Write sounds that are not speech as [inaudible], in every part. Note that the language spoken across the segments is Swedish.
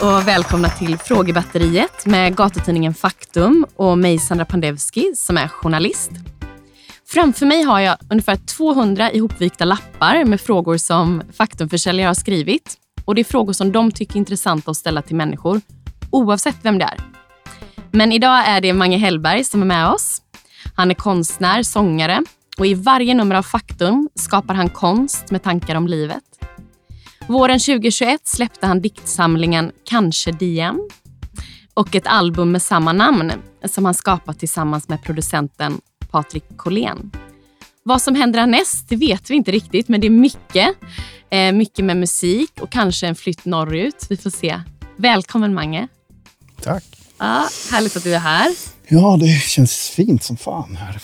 och välkomna till Frågebatteriet med gatutidningen Faktum och mig Sandra Pandevski som är journalist. Framför mig har jag ungefär 200 ihopvikta lappar med frågor som Faktumförsäljare har skrivit. Och Det är frågor som de tycker är intressanta att ställa till människor, oavsett vem det är. Men idag är det Mange Hellberg som är med oss. Han är konstnär, sångare och i varje nummer av Faktum skapar han konst med tankar om livet. Våren 2021 släppte han diktsamlingen Kanske DM och ett album med samma namn som han skapat tillsammans med producenten Patrik Collén. Vad som händer härnäst det vet vi inte riktigt, men det är mycket. Eh, mycket med musik och kanske en flytt norrut. Vi får se. Välkommen Mange. Tack. Ja, härligt att du är här. Ja, det känns fint som fan här.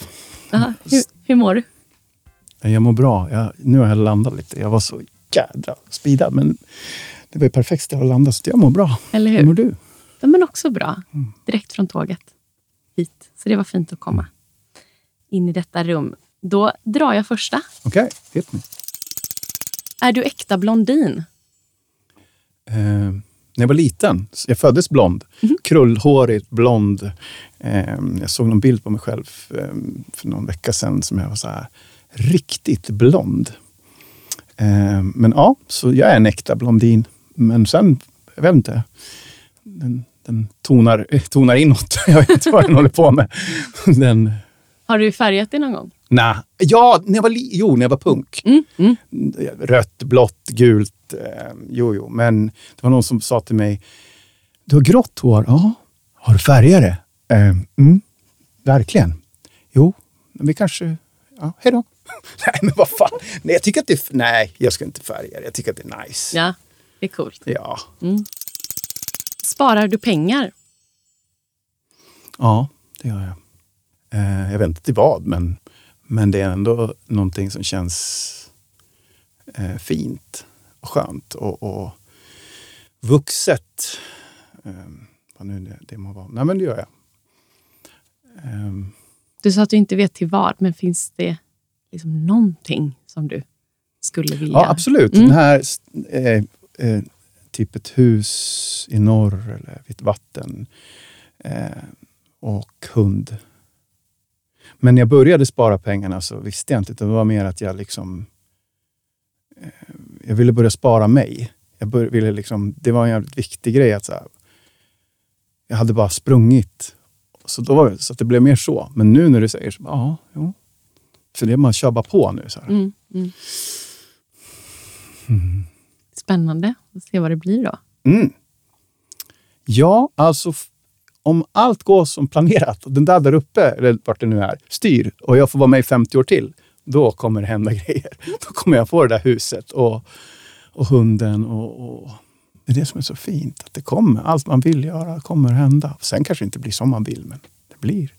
Aha, hur, hur mår du? Jag mår bra. Jag, nu har jag landat lite. Jag var så jädra speedad, men det var ju perfekt ställe att landa, så jag mår bra. Eller hur? Hur mår du? Ja, men också bra. Direkt från tåget hit. Så det var fint att komma in i detta rum. Då drar jag första. Okej, okay, hit me. Är du äkta blondin? Eh, när jag var liten, jag föddes blond. Mm. Krullhårig, blond. Eh, jag såg någon bild på mig själv eh, för någon vecka sedan som jag var så här riktigt blond. Eh, men ja, så jag är en äkta blondin. Men sen, jag vet inte. Den, den tonar, [laughs] tonar inåt. [laughs] Jag vet inte vad den håller på med. [laughs] Den, har du färgat dig någon gång? Nej. Ja, när jag var, jo, när jag var punk. Mm, mm. Rött, blått, gult. Eh, jo, jo. Men det var någon som sa till mig, du har grått hår. Ja. Har du färgat? Eh, mm, verkligen. Jo, vi kanske... Ja, hej då. [laughs] nej, men vad fan. Nej, jag tycker att det Nej, jag ska inte färga det. Jag tycker att det är nice. Ja, det är coolt. Ja. Mm. Sparar du pengar? Ja, det gör jag. Eh, jag vet inte till vad, men, men det är ändå någonting som känns eh, fint och skönt och, och vuxet. Eh, vad nu det, det må vara. Nej, men det gör jag. Eh. Du sa att du inte vet till vad, men finns det liksom någonting som du skulle vilja? Ja, absolut. Mm. Den här eh, eh, typ ett hus i norr eller vid ett vatten eh, och hund. Men när jag började spara pengarna så visste jag inte. Det var mer att jag liksom... Eh, jag ville börja spara mig. Jag bör, ville liksom, det var en jävligt viktig grej. att så här, Jag hade bara sprungit. Så, då var så det blev mer så. Men nu när du säger så, ja, jo. För det man kör bara på nu. Så mm, mm. Mm. Spännande att se vad det blir då. Mm. Ja, alltså om allt går som planerat och den där där uppe, eller vart det nu är, styr och jag får vara med i 50 år till, då kommer det hända [laughs] grejer. Då kommer jag få det där huset och, och hunden. Och, och, Det är det som är så fint, att det kommer. Allt man vill göra kommer hända. Sen kanske det inte blir som man vill, men det blir.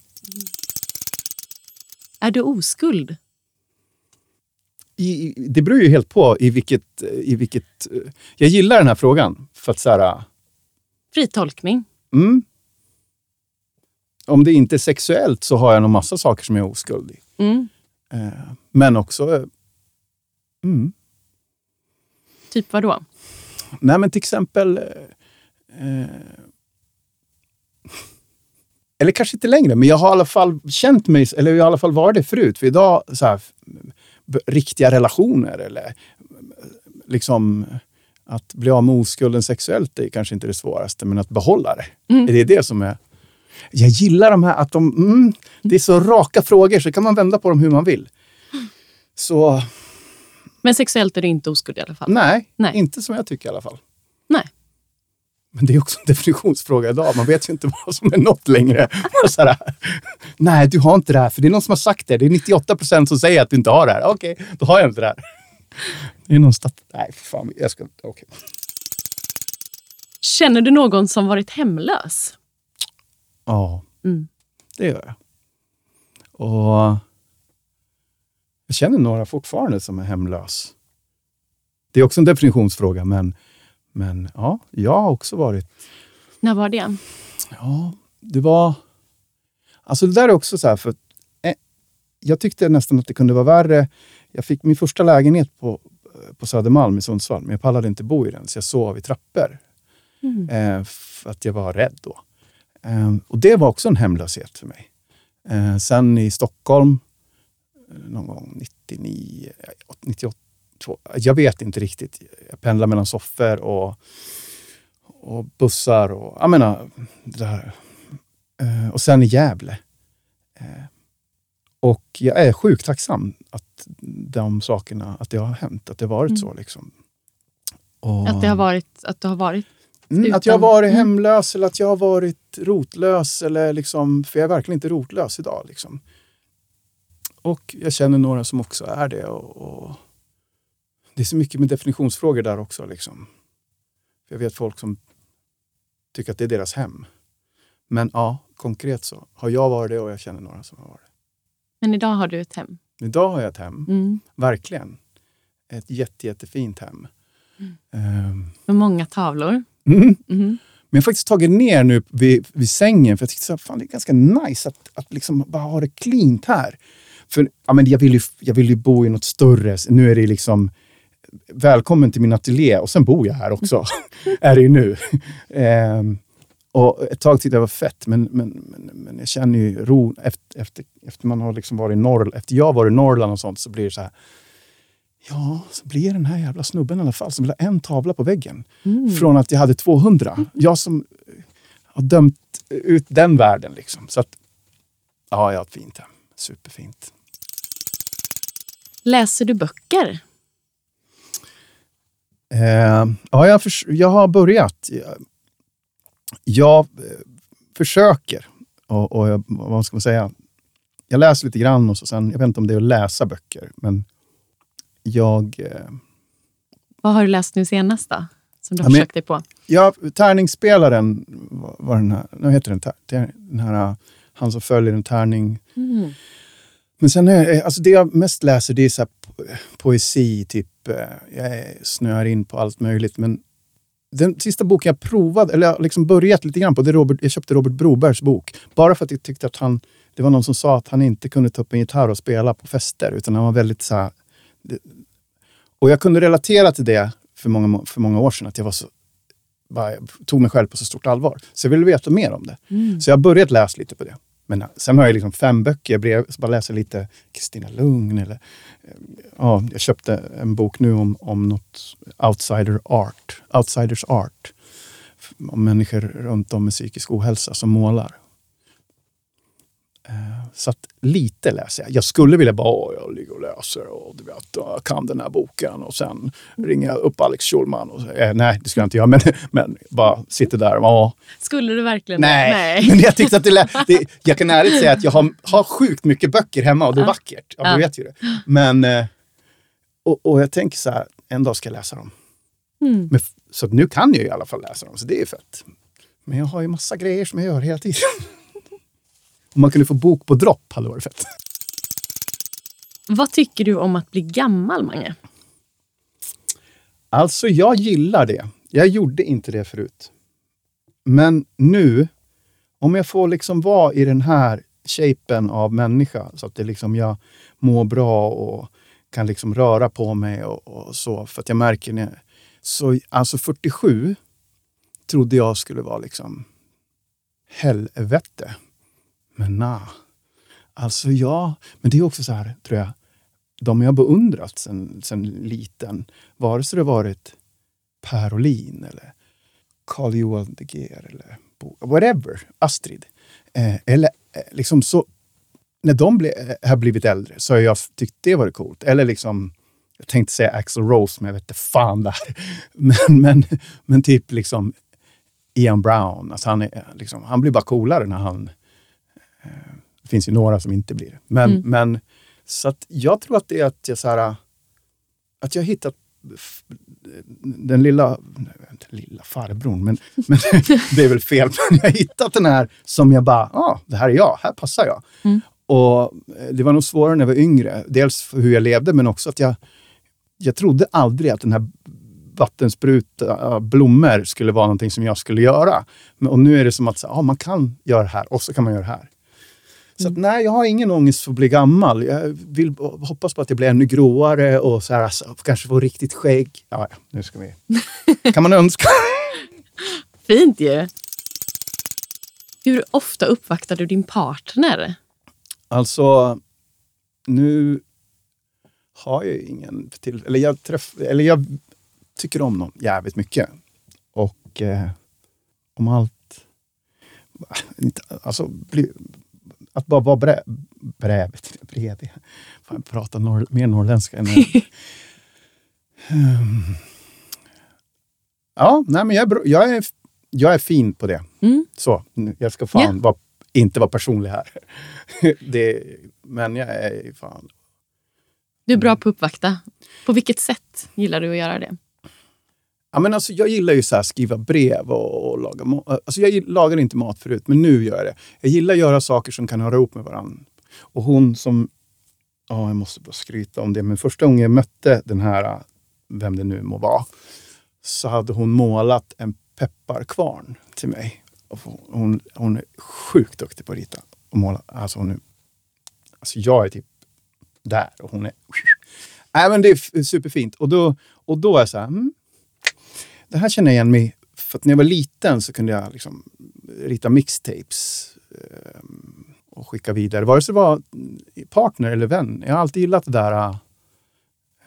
Är du oskuld? I, det beror ju helt på i vilket, i vilket... Jag gillar den här frågan. För att så här, Fri tolkning. Mm, om det inte är sexuellt så har jag nog massa saker som jag är oskuld i. Mm. Eh, men också... Eh, mm. Typ vad då? Nej, men till exempel... Eh, eh, eller kanske inte längre, men jag har i alla fall känt mig, eller jag har i alla fall varit det förut. För idag, så här, riktiga relationer eller liksom att bli av med oskulden sexuellt är kanske inte det svåraste, men att behålla det. Mm. Det är det som är jag gillar de här att de... Mm, det är så raka frågor så kan man vända på dem hur man vill. Så... Men sexuellt är du inte oskuld i alla fall? Nej, Nej, inte som jag tycker i alla fall. Nej. Men det är också en definitionsfråga idag. Man vet ju inte vad som är något längre. Så här, Nej, du har inte det här. För det är någon som har sagt det. Det är 98 procent som säger att du inte har det här. Okej, okay, då har jag inte det här. Det är någon stat... Nej, fan. Jag ska... Okej. Okay. Känner du någon som varit hemlös? Ja, mm. det gör jag. Och jag känner några fortfarande som är hemlös. Det är också en definitionsfråga, men, men ja, jag har också varit... När var det? Ja, det var... Alltså det där är också så här, för eh, jag tyckte nästan att det kunde vara värre. Jag fick min första lägenhet på, på Södermalm i Sundsvall, men jag pallade inte bo i den, så jag sov i trappor. Mm. Eh, för att jag var rädd då. Eh, och det var också en hemlöshet för mig. Eh, sen i Stockholm, eh, någon gång 99, 98, jag vet inte riktigt. Jag pendlar mellan soffor och, och bussar och jag menar, det här. Eh, och sen i Gävle. Eh, och jag är sjukt tacksam att de sakerna, att det har hänt, att det har varit Mm. så. Liksom. Och, Att, det har varit, att du har varit... Mm, att jag har utan- varit Mm. hemlös eller att jag har varit rotlös. Eller liksom, för jag är verkligen inte rotlös idag. Liksom. Och jag känner några som också är det. Och, och det är så mycket med definitionsfrågor där också. Liksom. För jag vet folk som tycker att det är deras hem. Men ja, konkret så har jag varit det och jag känner några som har varit Men idag har du ett hem. det. Idag har jag ett hem, Mm. verkligen. Ett jätte, jättefint hem. Ehm, Med många tavlor. mm. Mm. Men jag har faktiskt tagit ner nu vid, vid sängen för jag tyckte att det är ganska nice att, att liksom bara ha det cleant här. För ja, men jag, vill ju, jag vill ju bo i något större. Nu är det liksom välkommen till min ateljé och sen bor jag här också. [laughs] är det ju nu. Ehm, och ett tag tyckte jag det var fett men, men, men, men jag känner ju ro efter, efter, efter man har liksom varit i Norrland. Efter jag varit i Norrland och sånt så blir det så här. Ja, så blir den här jävla snubben i alla fall som vill ha en tavla på väggen. Mm. Från att jag hade 200. Jag som har dömt ut den världen. Liksom. Så att, ja, jag har ett fint hem. Superfint. Läser du böcker? Eh, ja, jag, förs- jag har börjat. Jag, jag eh, försöker. Och, och jag, vad ska man säga? Jag läser lite grann och så sen, jag vet inte om det är att läsa böcker, men jag... Eh, Vad har du läst nu senast då? Som du har Ja, försökt dig på? Ja, tärningsspelaren var, var den här, vad heter den, Tär- den här, uh, han som följer en tärning. Mm. Men sen är, alltså det jag mest läser det är så poesi, typ, eh, jag snöar in på allt möjligt. Men den sista boken jag provade, eller liksom börjat lite grann på, det är Robert, jag köpte Robert Brobergs bok. Bara för att jag tyckte att han, det var någon som sa att han inte kunde ta upp en gitarr och spela på fester, utan han var väldigt så här, det, Och jag kunde relatera till det för många, för många år sedan, att jag var så bara, tog mig själv på så stort allvar. Så jag ville veta mer om det. Mm. Så jag har börjat läsa lite på det. Men eh, sen har jag liksom fem böcker bredvid, så bara läser lite Kristina Lugn. Eller, eh, ja, jag köpte en bok nu om, om något outsider art, outsiders art. Om människor runt om med psykisk ohälsa som målar. Eh, så att lite läser jag. Jag skulle vilja bara, "Åh, jag ligger och läser och du vet, kan den här boken och sen ringer jag upp Alex Schulman och säger, eh, nej det ska jag inte göra, men, men bara sitter där och, "Ja, Skulle du verkligen det? Nej, men jag tyckte att det, lät, [laughs] det Jag kan ärligt säga att jag har, har sjukt mycket böcker hemma och det är Ja. vackert. Ja, Ja. du vet ju det. Men, eh, och, och jag tänker så här, en dag ska jag läsa dem. Mm. Men, så nu kan jag i alla fall läsa dem, så det är fett. Men jag har ju massa grejer som jag gör hela tiden. Om man kunde få bok på dropp hade det varit fett. Vad tycker du om att bli gammal, Mange? Alltså, jag gillar det. Jag gjorde inte det förut. Men nu, om jag får liksom vara i den här shapen av människa, så att det liksom jag mår bra och kan liksom röra på mig och, och så. För att jag märker när... Så, alltså 47 trodde jag skulle vara liksom helvete. Men na. Alltså ja, men det är också så här, tror jag, de jag beundrat sen, sen liten, vare sig det varit Per Olin eller Carl Johan de Geer eller Bo, whatever, Astrid. Eh, eller eh, liksom så, när de ble, eh, har blivit äldre så har jag tyckt det varit coolt. Eller liksom, jag tänkte säga Axl Rose, men jag vet inte fan där. [laughs] Men, men, men typ liksom Ian Brown, alltså han, är, liksom, han blir bara coolare när han... Eh, det finns ju några som inte blir det. Men, Mm. men så att jag tror att det är att jag, så här, att jag hittat den lilla, inte lilla farbrorn, men, [laughs] men det är väl fel. Men jag har hittat den här som jag bara, ja, ah, det här är jag, här passar jag. Mm. Och eh, det var nog svårare när jag var yngre. Dels för hur jag levde, men också att jag, jag trodde aldrig att den här vattenspruta blommor skulle vara någonting som jag skulle göra. Men, och nu är det som att ah, man kan göra det här och så kan man göra det här. Så att, nej, jag har ingen ångest för att bli gammal. Jag vill hoppas på att jag blir ännu gråare och så här, alltså, kanske få riktigt skägg. Ja, ja, nu ska vi... [laughs] Kan man önska? Fint ju. Hur ofta uppvaktar du din partner? Alltså, nu har jag ju ingen till... Eller jag, träff, eller jag tycker om någon jävligt mycket. Och eh, om allt... Alltså, bli, att bara vara brä, brävigt, bredvid. Fan, jag pratar norr, mer norrländska än... um, [laughs] ja, nej, men jag är, jag, är, jag är fin på det. Mm. Så, jag ska fan Ja. vara, inte vara personlig här. [laughs] det, men jag är fan... Du är bra på att uppvakta. På vilket sätt gillar du att göra det? Ja, men alltså, jag gillar ju så här skriva brev och, och laga mat. Alltså, jag lagade inte mat förut, men nu gör jag det. Jag gillar att göra saker som kan höra ihop med varandra. Och hon som... Ja, jag måste bara skryta om det. Men första gången jag mötte den här, vem det nu må vara, så hade hon målat en pepparkvarn till mig. Och hon, hon är sjukt duktig på att rita och måla. Alltså, hon är, alltså jag är typ där och hon är... Nej, men det är superfint. Och då, och då är jag så här... Mm, det här känner jag igen mig För när jag var liten så kunde jag liksom rita mixtapes eh, och skicka vidare. Vare sig det var partner eller vän. Jag har alltid gillat det där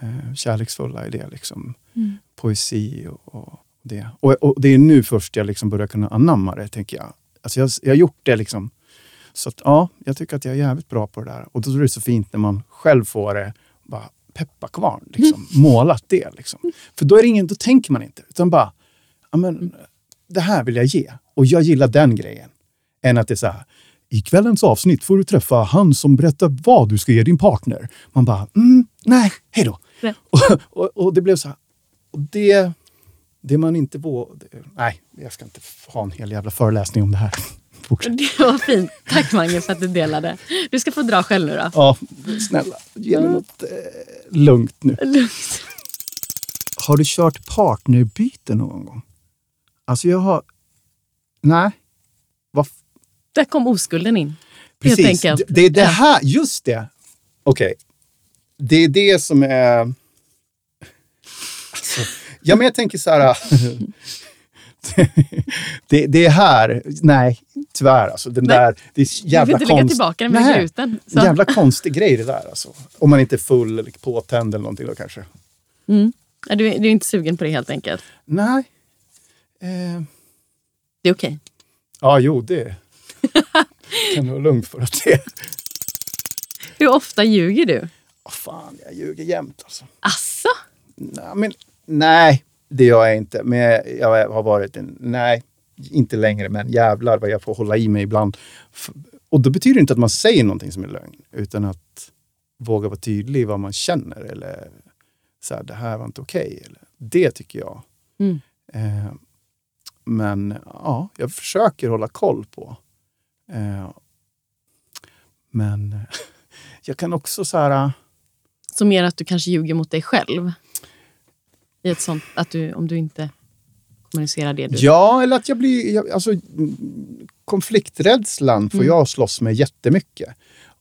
eh, kärleksfulla i det. Liksom. Mm. Poesi och, och det. Och, och det är nu först jag liksom börjar kunna anamma det, tänker jag. Alltså jag, jag har gjort det liksom. Så att, ja, jag tycker att jag är jävligt bra på det där. Och då är det så fint när man själv får det, bara pepparkvarn, liksom. målat det. Liksom. För då, är det ingen, då tänker man inte, utan bara, men, det här vill jag ge. Och jag gillar den grejen. Än att det är så här, i kvällens avsnitt får du träffa han som berättar vad du ska ge din partner. Man bara, mm, nej, hej då. Nej. [laughs] Och, och, och det blev så här, och det, det man inte vågar... Nej, jag ska inte ha en hel jävla föreläsning om det här. Fortsätt. Det var fint. Tack Mange för att du delade. Du ska få dra själv nu då. Ja, snälla, ge mig något eh, lugnt nu. Lugnt. Har du kört partnerbyte någon gång? Alltså jag har... Nej. Vad f- Där kom oskulden in. Precis. Helt enkelt. Det, är det här, just det. Okej. Det är det som är... Alltså, ja, men jag tänker så här... [laughs] det, det är här... Nej, tyvärr. Alltså, den Nej. där, det är Du får jävla inte lägga tillbaka den Nej. gluten. Så. Jävla konstig grej det där. Alltså. Om man inte är full eller påtänd eller någonting då kanske. Mm. Du, är- du är inte sugen på det helt enkelt. Nej. Eh, Det är okej. ja, jo, det [laughs] kan du vara lugn för att det... Hur ofta ljuger du? Åh, fan, jag ljuger jämt alltså. Asså? Nej, men, nej, det gör jag inte. Men jag har varit en... Nej, inte längre, men jävlar vad jag får hålla i mig ibland. Och då betyder det inte att man säger någonting som är lögn, utan att våga vara tydlig i vad man känner. Eller så här, det här var inte okej. eller Det tycker jag. Mm. Eh, men ja, jag försöker hålla koll på. Eh, men [laughs] jag kan också så här... Så mer att du kanske ljuger mot dig själv? I ett sånt, att du, om du inte kommunicerar det du... Ja, eller att jag blir... Jag, alltså, konflikträdslan får Mm. jag slåss med jättemycket.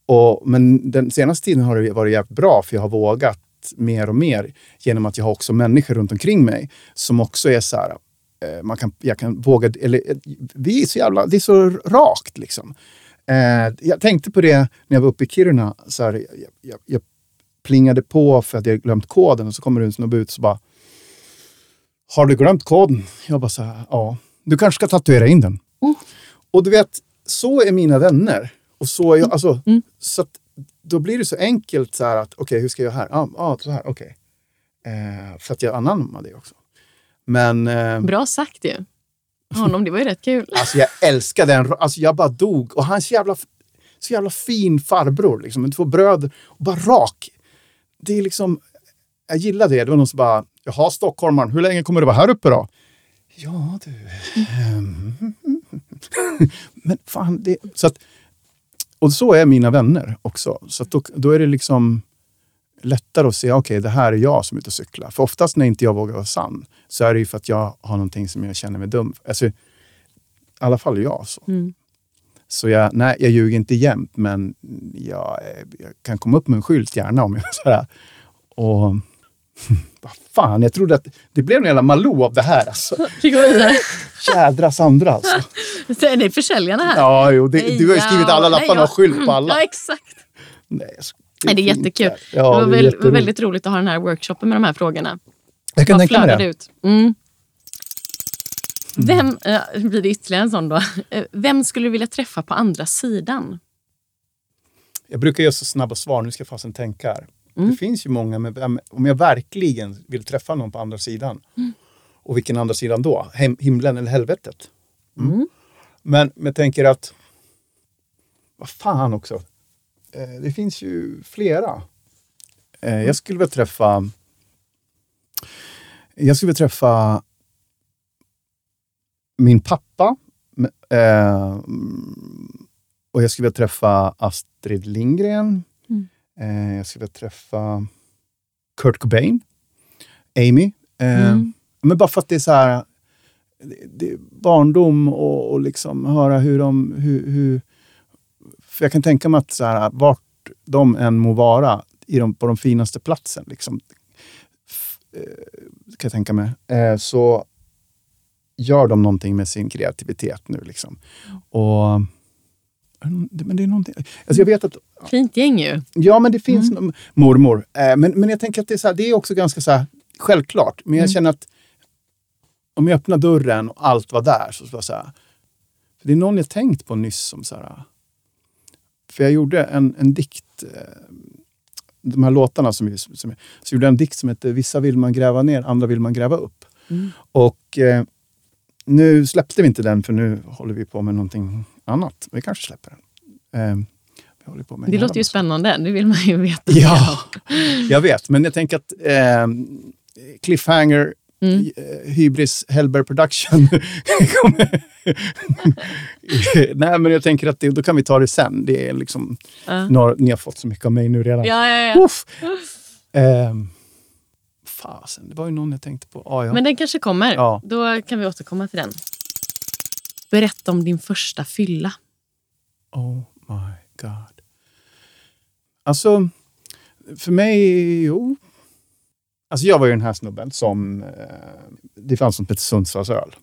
Och, men den senaste tiden har det varit jävligt bra för jag har vågat mer och mer genom att jag har också människor runt omkring mig som också är så här... eh, Man kan, jag kan våga... Eller, eh, vi är så jävla... Det är så rakt liksom. Eh, jag tänkte på det när jag var uppe i Kiruna. Så här, jag, jag, jag plingade på för att jag glömt koden och så kommer det en snubbe ut och så bara har du glömt koden? Jag bara så här, ja. Du kanske ska tatuera in den. Mm. Och du vet, så är mina vänner. Och så är jag, alltså, Mm. så att, då blir det så enkelt så här att, okej, hur ska jag göra här? Ja, ah, så här, okej. Eh, för att jag anammar det också. Men eh, Bra sagt ju. Honom, det var ju rätt kul. [laughs] alltså jag älskar den. Alltså jag bara dog. Och han är så jävla, så jävla fin farbror. Liksom. Två bröder. Och bara rak. Det är liksom, jag gillar det. Det var någon som bara, jaha stockholmaren, hur länge kommer du vara här uppe då? Ja du. ehm, [laughs] Men fan, det, så att, och så är mina vänner också. Så att då, då är det liksom lättare att se, okej det här är jag som är ute och cyklar. För oftast när inte jag vågar vara sann så är det ju för att jag har någonting som jag känner mig dum alltså, I alla fall jag. Så, Mm. så jag, nej, jag ljuger inte jämt, men jag, jag kan komma upp med en skylt gärna om jag sådär. Och [laughs] vad fan, jag trodde att det blev en jävla Malou av det här. Alltså. [laughs] Vi går vidare. Jädra Sandra alltså. [laughs] Det är försäljarna här. Ja, jo, det, du har ju skrivit alla lapparna och skylt på alla. Ja, exakt. Nej, sk- Nej, det är jättekul. Ja, det var, det är väl, jätteroligt. väldigt roligt att ha den här workshopen med de här frågorna. Jag kan Bara tänka mig det. Ut. Mm. Vem, äh, blir det ytterligare en sån då? Eh, Vem skulle du vilja träffa på andra sidan? Jag brukar göra så snabba svar, nu ska jag fasen tänka här. Mm. Det finns ju många, men om jag verkligen vill träffa någon på andra sidan. Mm. Och vilken andra sidan då? Hem, himlen eller helvetet? Mm. Men, men jag tänker att, vad fan också. Eh, det finns ju flera. Eh, jag skulle vilja träffa, jag skulle vilja träffa min pappa. Eh, mm, och jag skulle vilja träffa Astrid Lindgren. Mm. Eh, jag skulle träffa Kurt Cobain. Amy. Eh, Mm. Men bara för att det är så här, det, är barndom och, och liksom höra hur de... Hur, hur, för jag kan tänka mig att så här, vart de än må vara, i de, på de finaste platsen, liksom, eh, kan jag tänka mig, så gör de någonting med sin kreativitet nu. Liksom. Och, men det är någonting... Alltså jag vet att Fint gäng ju. Ja, men det finns någon- mormor. Eh, men, men jag tänker att det är, så här, det är också ganska så här, självklart. Men jag Mm. känner att om jag öppnar dörren och allt var där så så här. För det är någon jag tänkt på nyss som så här. För jag gjorde en, en dikt. Eh, de här låtarna som, vi- som så gjorde jag en dikt som heter Vissa vill man gräva ner, andra vill man gräva upp. Mm. Och eh, nu släppte vi inte den för nu håller vi på med någonting annat. Vi kanske släpper den. Eh, Det låter ju spännande. Det vill man ju veta. Ja, jag vet. Men jag tänker att eh, Cliffhanger, Mm. eh, Hybris, Hellberg Production. [laughs] [laughs] Nej, men jag tänker att det, då kan vi ta det sen. Det är liksom, Ja. några, ni har fått så mycket av mig nu redan. Ja, ja, ja. Uff. Ehm, fasen, det var ju någon jag tänkte på. Ah, ja. Men den kanske kommer. Ja. Då kan vi återkomma till den. Berätta om din första fylla. Oh my god. Alltså, för mig, jo. Alltså jag var ju den här snubben som... Eh, det fanns något som hette Sundsvallsöl.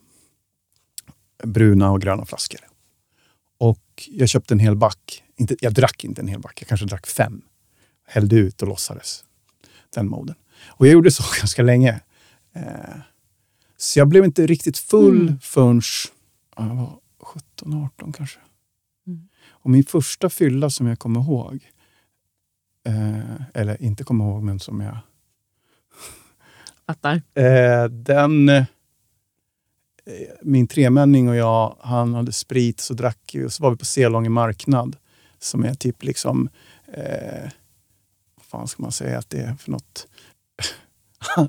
Bruna och gröna flaskor. Och jag köpte en hel back. Inte, jag drack inte en hel back, jag kanske drack fem. Hällde ut och låtsades. Den moden. Och jag gjorde så [laughs] ganska länge. Eh, så jag blev inte riktigt full Mm. förrän jag var 17, 18 kanske. Mm. Och min första fylla som jag kommer ihåg, eh, eller inte kommer ihåg, men som jag... [laughs] Fattar. Eh, den... Eh, min tremänning och jag, han hade sprit, så drack vi och så var vi på Selånge marknad. Som är typ liksom... Eh, vad fan ska man säga att det är för något? [laughs]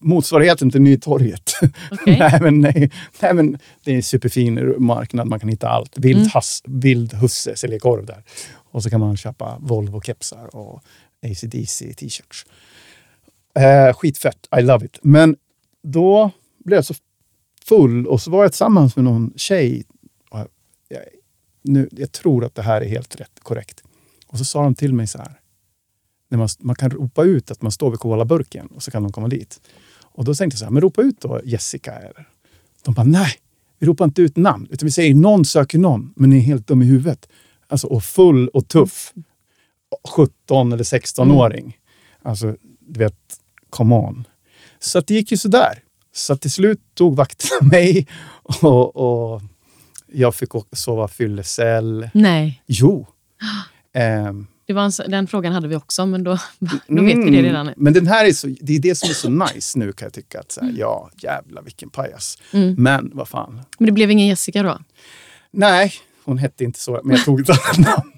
Motsvarigheten till Nytorget. Okej. [laughs] nej, men, nej, nej, men det är en superfin marknad, man kan hitta allt. Vild, Mm. hass, vild husse säljer korv där. Och så kan man köpa Volvo-kepsar och AC/DC t-shirts. Eh, skitfett, I love it. Men då blev jag så full och så var jag tillsammans med någon tjej. Jag, nu, jag tror att det här är helt rätt, korrekt. Och så sa de till mig så här. När man, man kan ropa ut att man står vid colaburken och så kan de komma dit. Och då tänkte jag så här, men ropa ut då Jessica. Eller? De bara, nej, vi ropar inte ut namn. Utan vi säger någon söker någon, men ni är helt dum i huvudet. Alltså, och full och tuff. 17 eller 16-åring. Alltså, du vet, come on. Så att det gick ju sådär. Så till slut tog vakterna [laughs] mig och, och jag fick sova fyllecell. Nej, Jo. [gasps] Ehm, det var en, den frågan hade vi också, men då, [laughs] då vet vi det redan. Mm. Men den här är så, det är det som är så nice nu kan jag tycka. Att så här, ja, jävlar vilken pajas. Mm. Men vad fan. Men det blev ingen Jessica då? Nej, hon hette inte så, men jag tog ett [laughs] annat namn.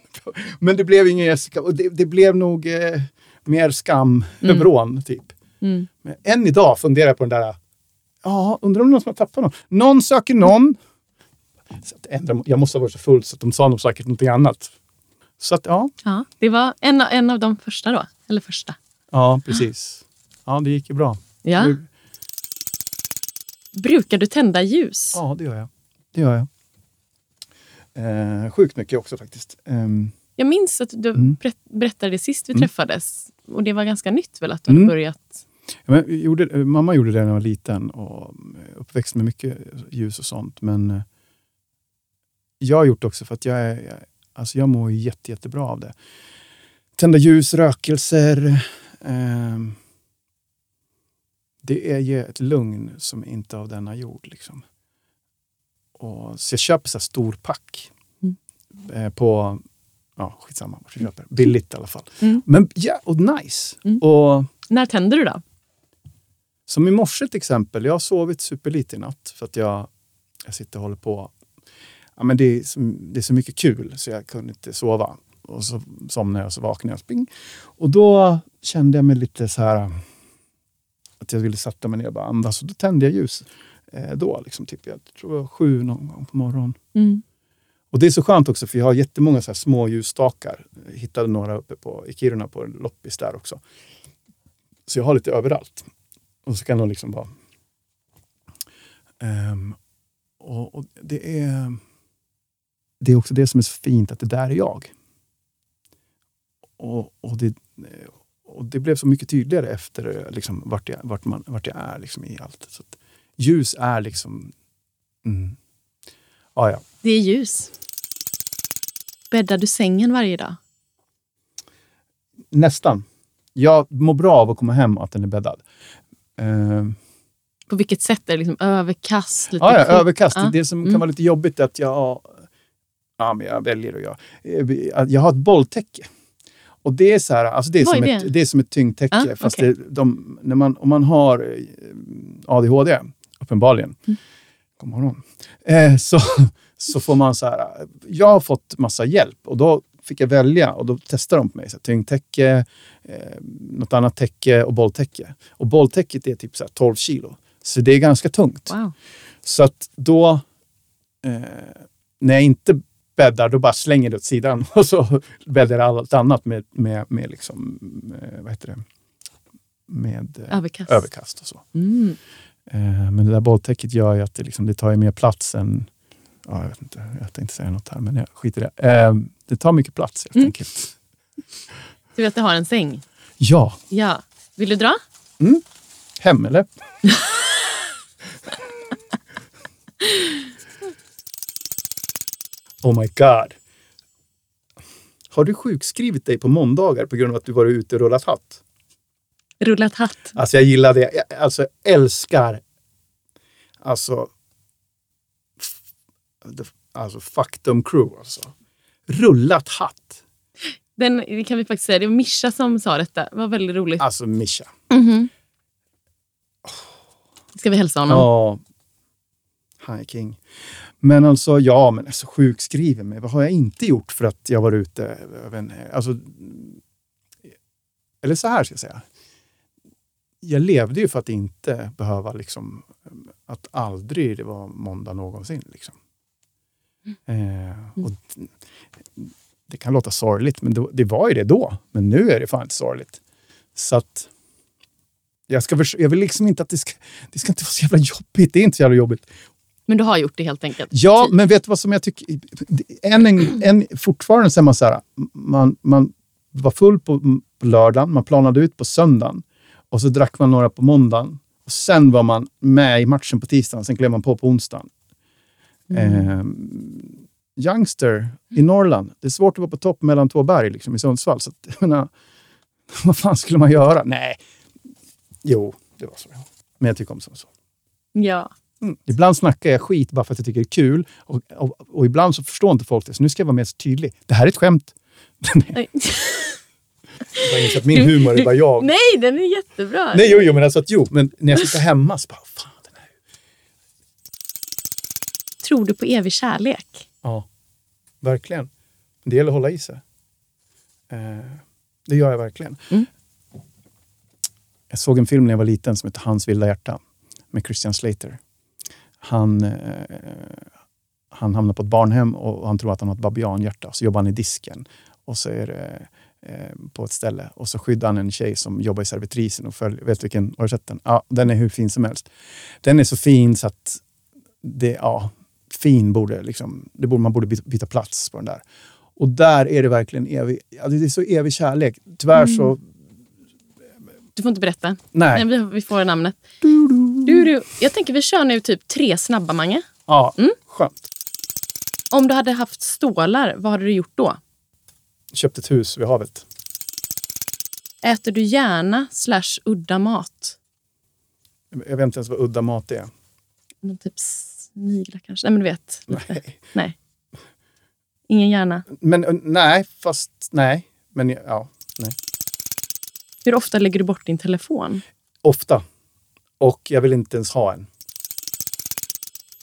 Men det blev ingen Jessica. Och det, det blev nog eh, mer skam Mm. vrån, typ. Mm. Men än idag funderar jag på den där, ja, undrar om någon som har tappat någon. Någon söker någon. Så att ändra, jag måste ha varit så full så att de sa nog säkert någonting annat. Så att ja, Ja, det var en, av- en av de första då. Eller första. ja precis. Ja, det gick ju bra. Ja. Nu- Brukar du tända ljus? Ja, det gör jag. Det gör jag. Eh, sjukt mycket också faktiskt. Ehm, Jag minns att du Mm. berätt- berättade det sist vi Mm. träffades. Och det var ganska nytt väl att du hade Mm. börjat? Ja, men, gjorde, mamma gjorde det när jag var liten och eh, uppväxt med mycket ljus och sånt. Men eh, jag har gjort det också för att jag, är, jag, alltså jag mår jätte, jättebra av det. Tända ljus, rökelser. Eh, det är ju ett lugn som inte av denna jord. Liksom. Och, så jag köper så här stor pack Mm. eh, på, ja skitsamma vart jag köper. Billigt i alla fall. Mm. Men ja, och nice. Mm. Och När tänder du då? som i morse till exempel, jag har sovit superlite i natt för att jag, jag sitter och håller på. Ja, men det, är så, det är så mycket kul så jag kunde inte sova. Och så somnade jag och så vaknade jag. Spring. Och då kände jag mig lite så här att jag ville sätta mig ner och bara andas. Och då tände jag ljus. Eh, då, liksom, typ, jag tror det var sju någon gång på morgonen. Mm. Och det är så skönt också för jag har jättemånga så här små ljusstakar. Jag hittade några uppe på, i Kiruna på en loppis där också. Så jag har lite överallt. Och så kan de liksom vara... Ehm, och, och det är... Det är också det som är så fint, att det där är jag. Och, och, det, och det blev så mycket tydligare efter liksom, vart, jag, vart, man, vart jag är liksom, i allt. Så ljus är liksom... Mm. Ja, ja. Det är ljus. Bäddar du sängen varje dag? Nästan. Jag mår bra av att komma hem och att den är bäddad. Ehm, På vilket sätt? Är det liksom överkast? Lite Ja, ja, kort? överkast. Ja. Det som kan Mm. vara lite jobbigt är att jag, ja, men jag väljer att göra. att Jag har ett bolltäcke. Och det är, så här, alltså det är, som, är Ett, det? det är som ett tyngdtäcke. Ah, fast det, de, när man, om man har eh, ADHD, uppenbarligen, Mm. god morgon, eh, så, [laughs] så får man så här, jag har fått massa hjälp och då fick jag välja och då testade de på mig. Så här, tyngdtäcke, eh, något annat täcke och bolltäcke. Och bolltäcket är typ så här 12 kilo. Så det är ganska tungt. Wow. Så att då, eh, när jag inte bäddar, då bara slänger det åt sidan [laughs] och så bäddar allt annat med, med, med liksom, eh, vad heter det? Med eh, Överkast. överkast och så. Mm. Eh, men det där bolltäcket gör ju att det, liksom, det tar ju mer plats än, ja, jag vet inte, jag tänkte säga något här, men jag skiter i det. Det tar mycket plats helt Mm. enkelt. Du vet att du har en säng? Ja, Ja. Vill du dra? hem eller? [laughs] oh my god. Har du sjukskrivit dig på måndagar på grund av att du varit ute och rullat hatt? Rullat hatt? Alltså jag gillar det. Jag alltså, älskar alltså, alltså Faktum Crew. Alltså. Rullat hatt. Den det kan vi faktiskt säga. Det var Mischa som sa detta. Det var väldigt roligt. Alltså Mischa. Mhm. Ska vi hälsa honom? Ja. Han är king. Men alltså, ja, men alltså sjukskriven mig. Vad har jag inte gjort för att jag var ute över en... Alltså, eller så här ska jag säga. Jag levde ju för att inte behöva liksom... Att aldrig det var måndag någonsin. Liksom. Eh, och det kan låta sorgligt, men det, det var ju det då. Men nu är det fan inte sorgligt. Så att... Jag, ska jag vill liksom inte att det ska, det ska inte vara så jävla jobbigt. Det är inte så jävla jobbigt. Men du har gjort det helt enkelt? Ja, Typ. men vet du vad som jag tycker... En, en, en, fortfarande så är man så här, man, man var full på lördagen, man planade ut på söndagen och så drack man några på måndagen. Och sen var man med i matchen på tisdagen, sen klev man på på onsdagen. Eh, youngster i Norrland. Det är svårt att vara på topp mellan två berg liksom, i Sundsvall. Så att, menar, [laughs] vad fan skulle man göra? Nej, jo, det var så. Men jag tycker om Sundsvall. Ja. Mm. Ibland snackar jag skit bara för att jag tycker det är kul. Och, och, och ibland så förstår inte folk det. Så nu ska jag vara mer tydlig. Det här är ett skämt. Nej. [laughs] Jag min humor är bara jag. Nej, den är jättebra. Nej jo, jo, men alltså att jo. Men när jag sitter hemma så bara, fan den här. Tror du på evig kärlek? Ja, verkligen. Det gäller att hålla i sig. Eh, det gör jag verkligen. Mm. Jag såg en film när jag var liten som heter Hans vilda hjärta med Christian Slater. Han, eh, han hamnar på ett barnhem och han tror att han har ett babianhjärta. Så jobbar han i disken och så är det eh, på ett ställe och så skyddar han en tjej som jobbar i servitrisen och följer, vet du vilken, har du sett den? Ja, den är hur fin som helst. Den är så fin så att det, ja, fin borde liksom, det borde, man borde byta, plats på den där. Och där är det verkligen evig, det är så evig kärlek. Tyvärr så Du får inte berätta. Nej. Nej, vi, vi får namnet. Du, du. Jag tänker vi kör nu typ tre snabba, Mange. Ja, Mm. skönt. Om du hade haft stålar, vad hade du gjort då? Köpt ett hus vid havet. Äter du gärna slash udda mat? Jag vet inte ens vad udda mat är. Någon typ sniglar kanske? Nej, men du vet. Nej. [laughs] Nej. Ingen gärna. Men eh, nej, fast nej. Men ja, nej. Hur ofta lägger du bort din telefon? Ofta. Och jag vill inte ens ha en.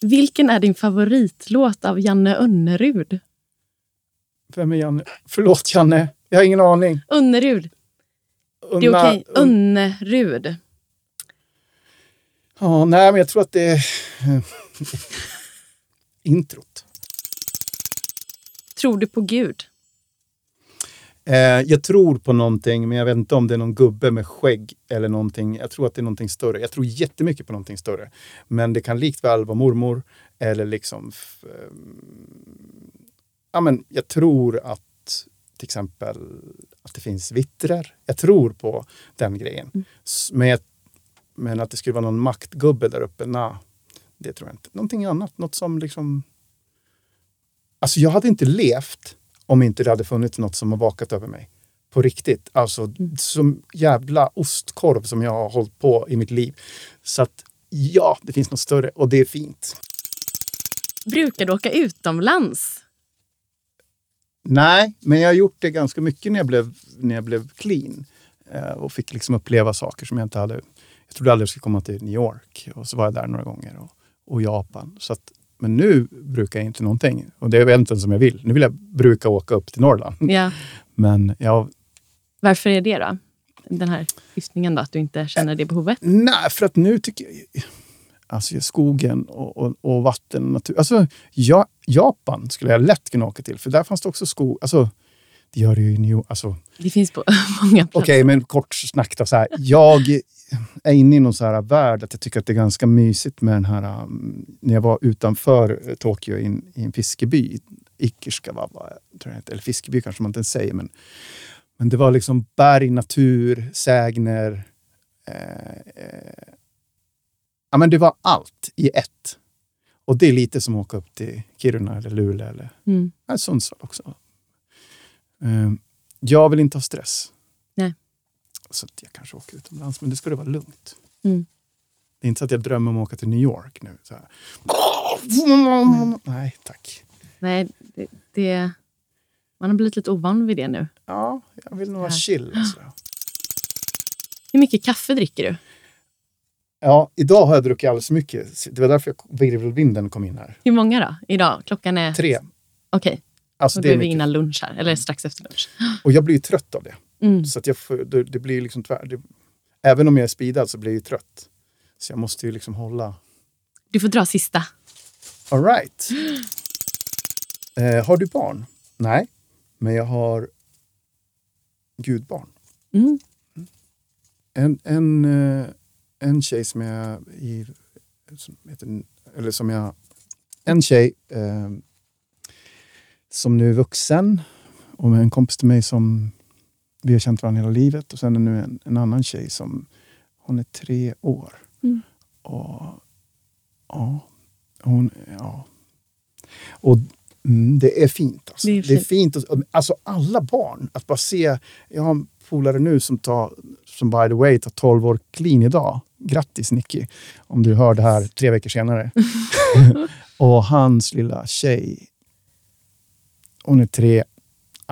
Vilken är din favoritlåt av Janne Önnerud? Vem är Janne? Förlåt Janne, jag har ingen aning. Önnerud. Det är okej. un- Önnerud. Ja, nej, men jag tror att det är eh, [laughs] introt. Tror du på Gud? Eh, jag tror på någonting, men jag vet inte om det är någon gubbe med skägg eller någonting. Jag tror att det är någonting större. Jag tror jättemycket på någonting större. Men det kan likväl vara mormor eller liksom... ehm, ja, men jag tror att till exempel att det finns vittrer. Jag tror på den grejen. S- Men, jag, men att det skulle vara någon maktgubbe där uppe, nej. Det tror jag inte. Någonting annat, något som liksom... Alltså jag hade inte levt om inte det hade funnits något som har vakat över mig. På riktigt. Alltså som jävla ostkorv som jag har hållit på i mitt liv. Så att ja, det finns något större och det är fint. Brukar du åka utomlands? Nej, men jag har gjort det ganska mycket när jag blev, när jag blev clean. Eh, och fick liksom uppleva saker som jag inte hade... Jag trodde aldrig jag skulle komma till New York. Och så var jag där några gånger. Och, och Japan. Så att, men nu brukar jag inte någonting. Och det är väl inte ens som jag vill. Nu vill jag bruka åka upp till Norrland. Ja. Men jag Varför är det då? Den här skiftningen då, att du inte känner det behovet? Nej, för att nu tycker jag... Alltså skogen och, och, och vatten och natur. Alltså, ja, Japan skulle jag lätt kunna åka till, för där fanns det också skog. Alltså, det gör det ju i New Alltså, Det finns på [laughs] många Okej, platser. men kort snack då. Så här. Jag är inne i någon så här värld att jag tycker att det är ganska mysigt med den här... um, när jag var utanför Tokyo i en, i en fiskeby, tror jag heter. eller fiskeby kanske man inte ens säger, men, men det var liksom berg, natur, sägner. Eh, eh, ja, men det var allt i ett. Och det är lite som att åka upp till Kiruna eller Luleå eller Mm. Sundsvall också. Eh, jag vill inte ha stress. Så att jag kanske åker utomlands, men det skulle vara lugnt. Mm. Det är inte så att jag drömmer om att åka till New York nu. Så här. Nej, tack. Nej, det, det, man har blivit lite ovan vid det nu. Ja, jag vill nog ha Ja. chill. Alltså. Hur mycket kaffe dricker du? Ja, idag har jag druckit alldeles för mycket. Det var därför jag, virvelvinden kom in här. Hur många då? Idag? Klockan är... Tre. Okej, Alltså, och det då är vi mycket. innan lunch här. Eller strax efter lunch. Och jag blir ju trött av det. Mm. Så att jag det, det blir liksom tvär. Det, även om jag är speedad så blir jag ju trött. Så jag måste ju liksom hålla... Du får dra sista. All right. Eh, har du barn? Nej, men jag har gudbarn. Mm. En, en, eh, en tjej som jag i, som heter, eller som jag, en tjej eh, som nu är vuxen och med en kompis till mig som vi har känt varandra hela livet och sen är nu en, en annan tjej som hon är tre år. Mm. Och ja, hon, ja. Och mm, det är fint. Alltså. Det är Det är fint. att- Alltså alla barn, att bara se. Jag har en polare nu som, tar, som by the way tar 12 år clean idag. Grattis Nicky, om du hör det här tre veckor senare. [laughs] och hans lilla tjej, hon är tre.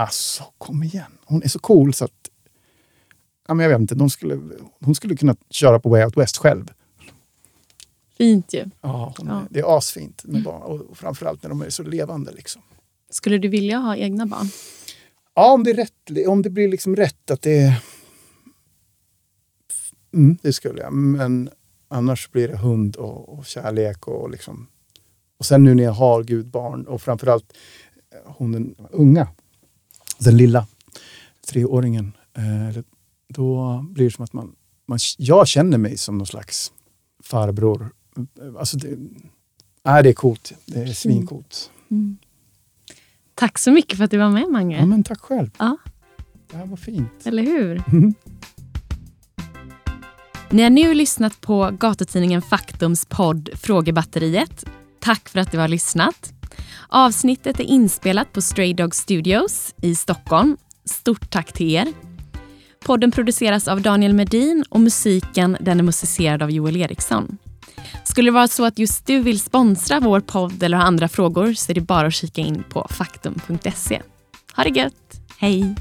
Alltså, kom igen. Hon är så cool så att... Ja, men jag vet inte, de skulle, hon skulle kunna köra på Way Out West själv. Fint ju. Ja, hon Ja. Är, det är asfint med barn och framförallt när de är så levande. Liksom. Skulle du vilja ha egna barn? Ja, om det, är rätt, om det blir liksom rätt att det är... Mm, det skulle jag. Men annars blir det hund och, och kärlek och liksom... Och sen nu när jag har gudbarn och framförallt eh, hon den unga, den lilla treåringen. Eh, då blir det som att man, man... Jag känner mig som någon slags farbror. Alltså det, nej, det är coolt. Det är svincoolt. Mm. Tack så mycket för att du var med, Mange. Ja, men tack själv. Ja. Det här var fint. Eller hur? Mm. Ni har nu lyssnat på gatutidningen Faktums podd Frågebatteriet. Tack för att du har lyssnat. Avsnittet är inspelat på Stray Dog Studios i Stockholm. Stort tack till er. Podden produceras av Daniel Medin och musiken den är musicerad av Joel Eriksson. Skulle det vara så att just du vill sponsra vår podd eller ha andra frågor så är det bara att kika in på faktum.se. Ha det gött! Hej!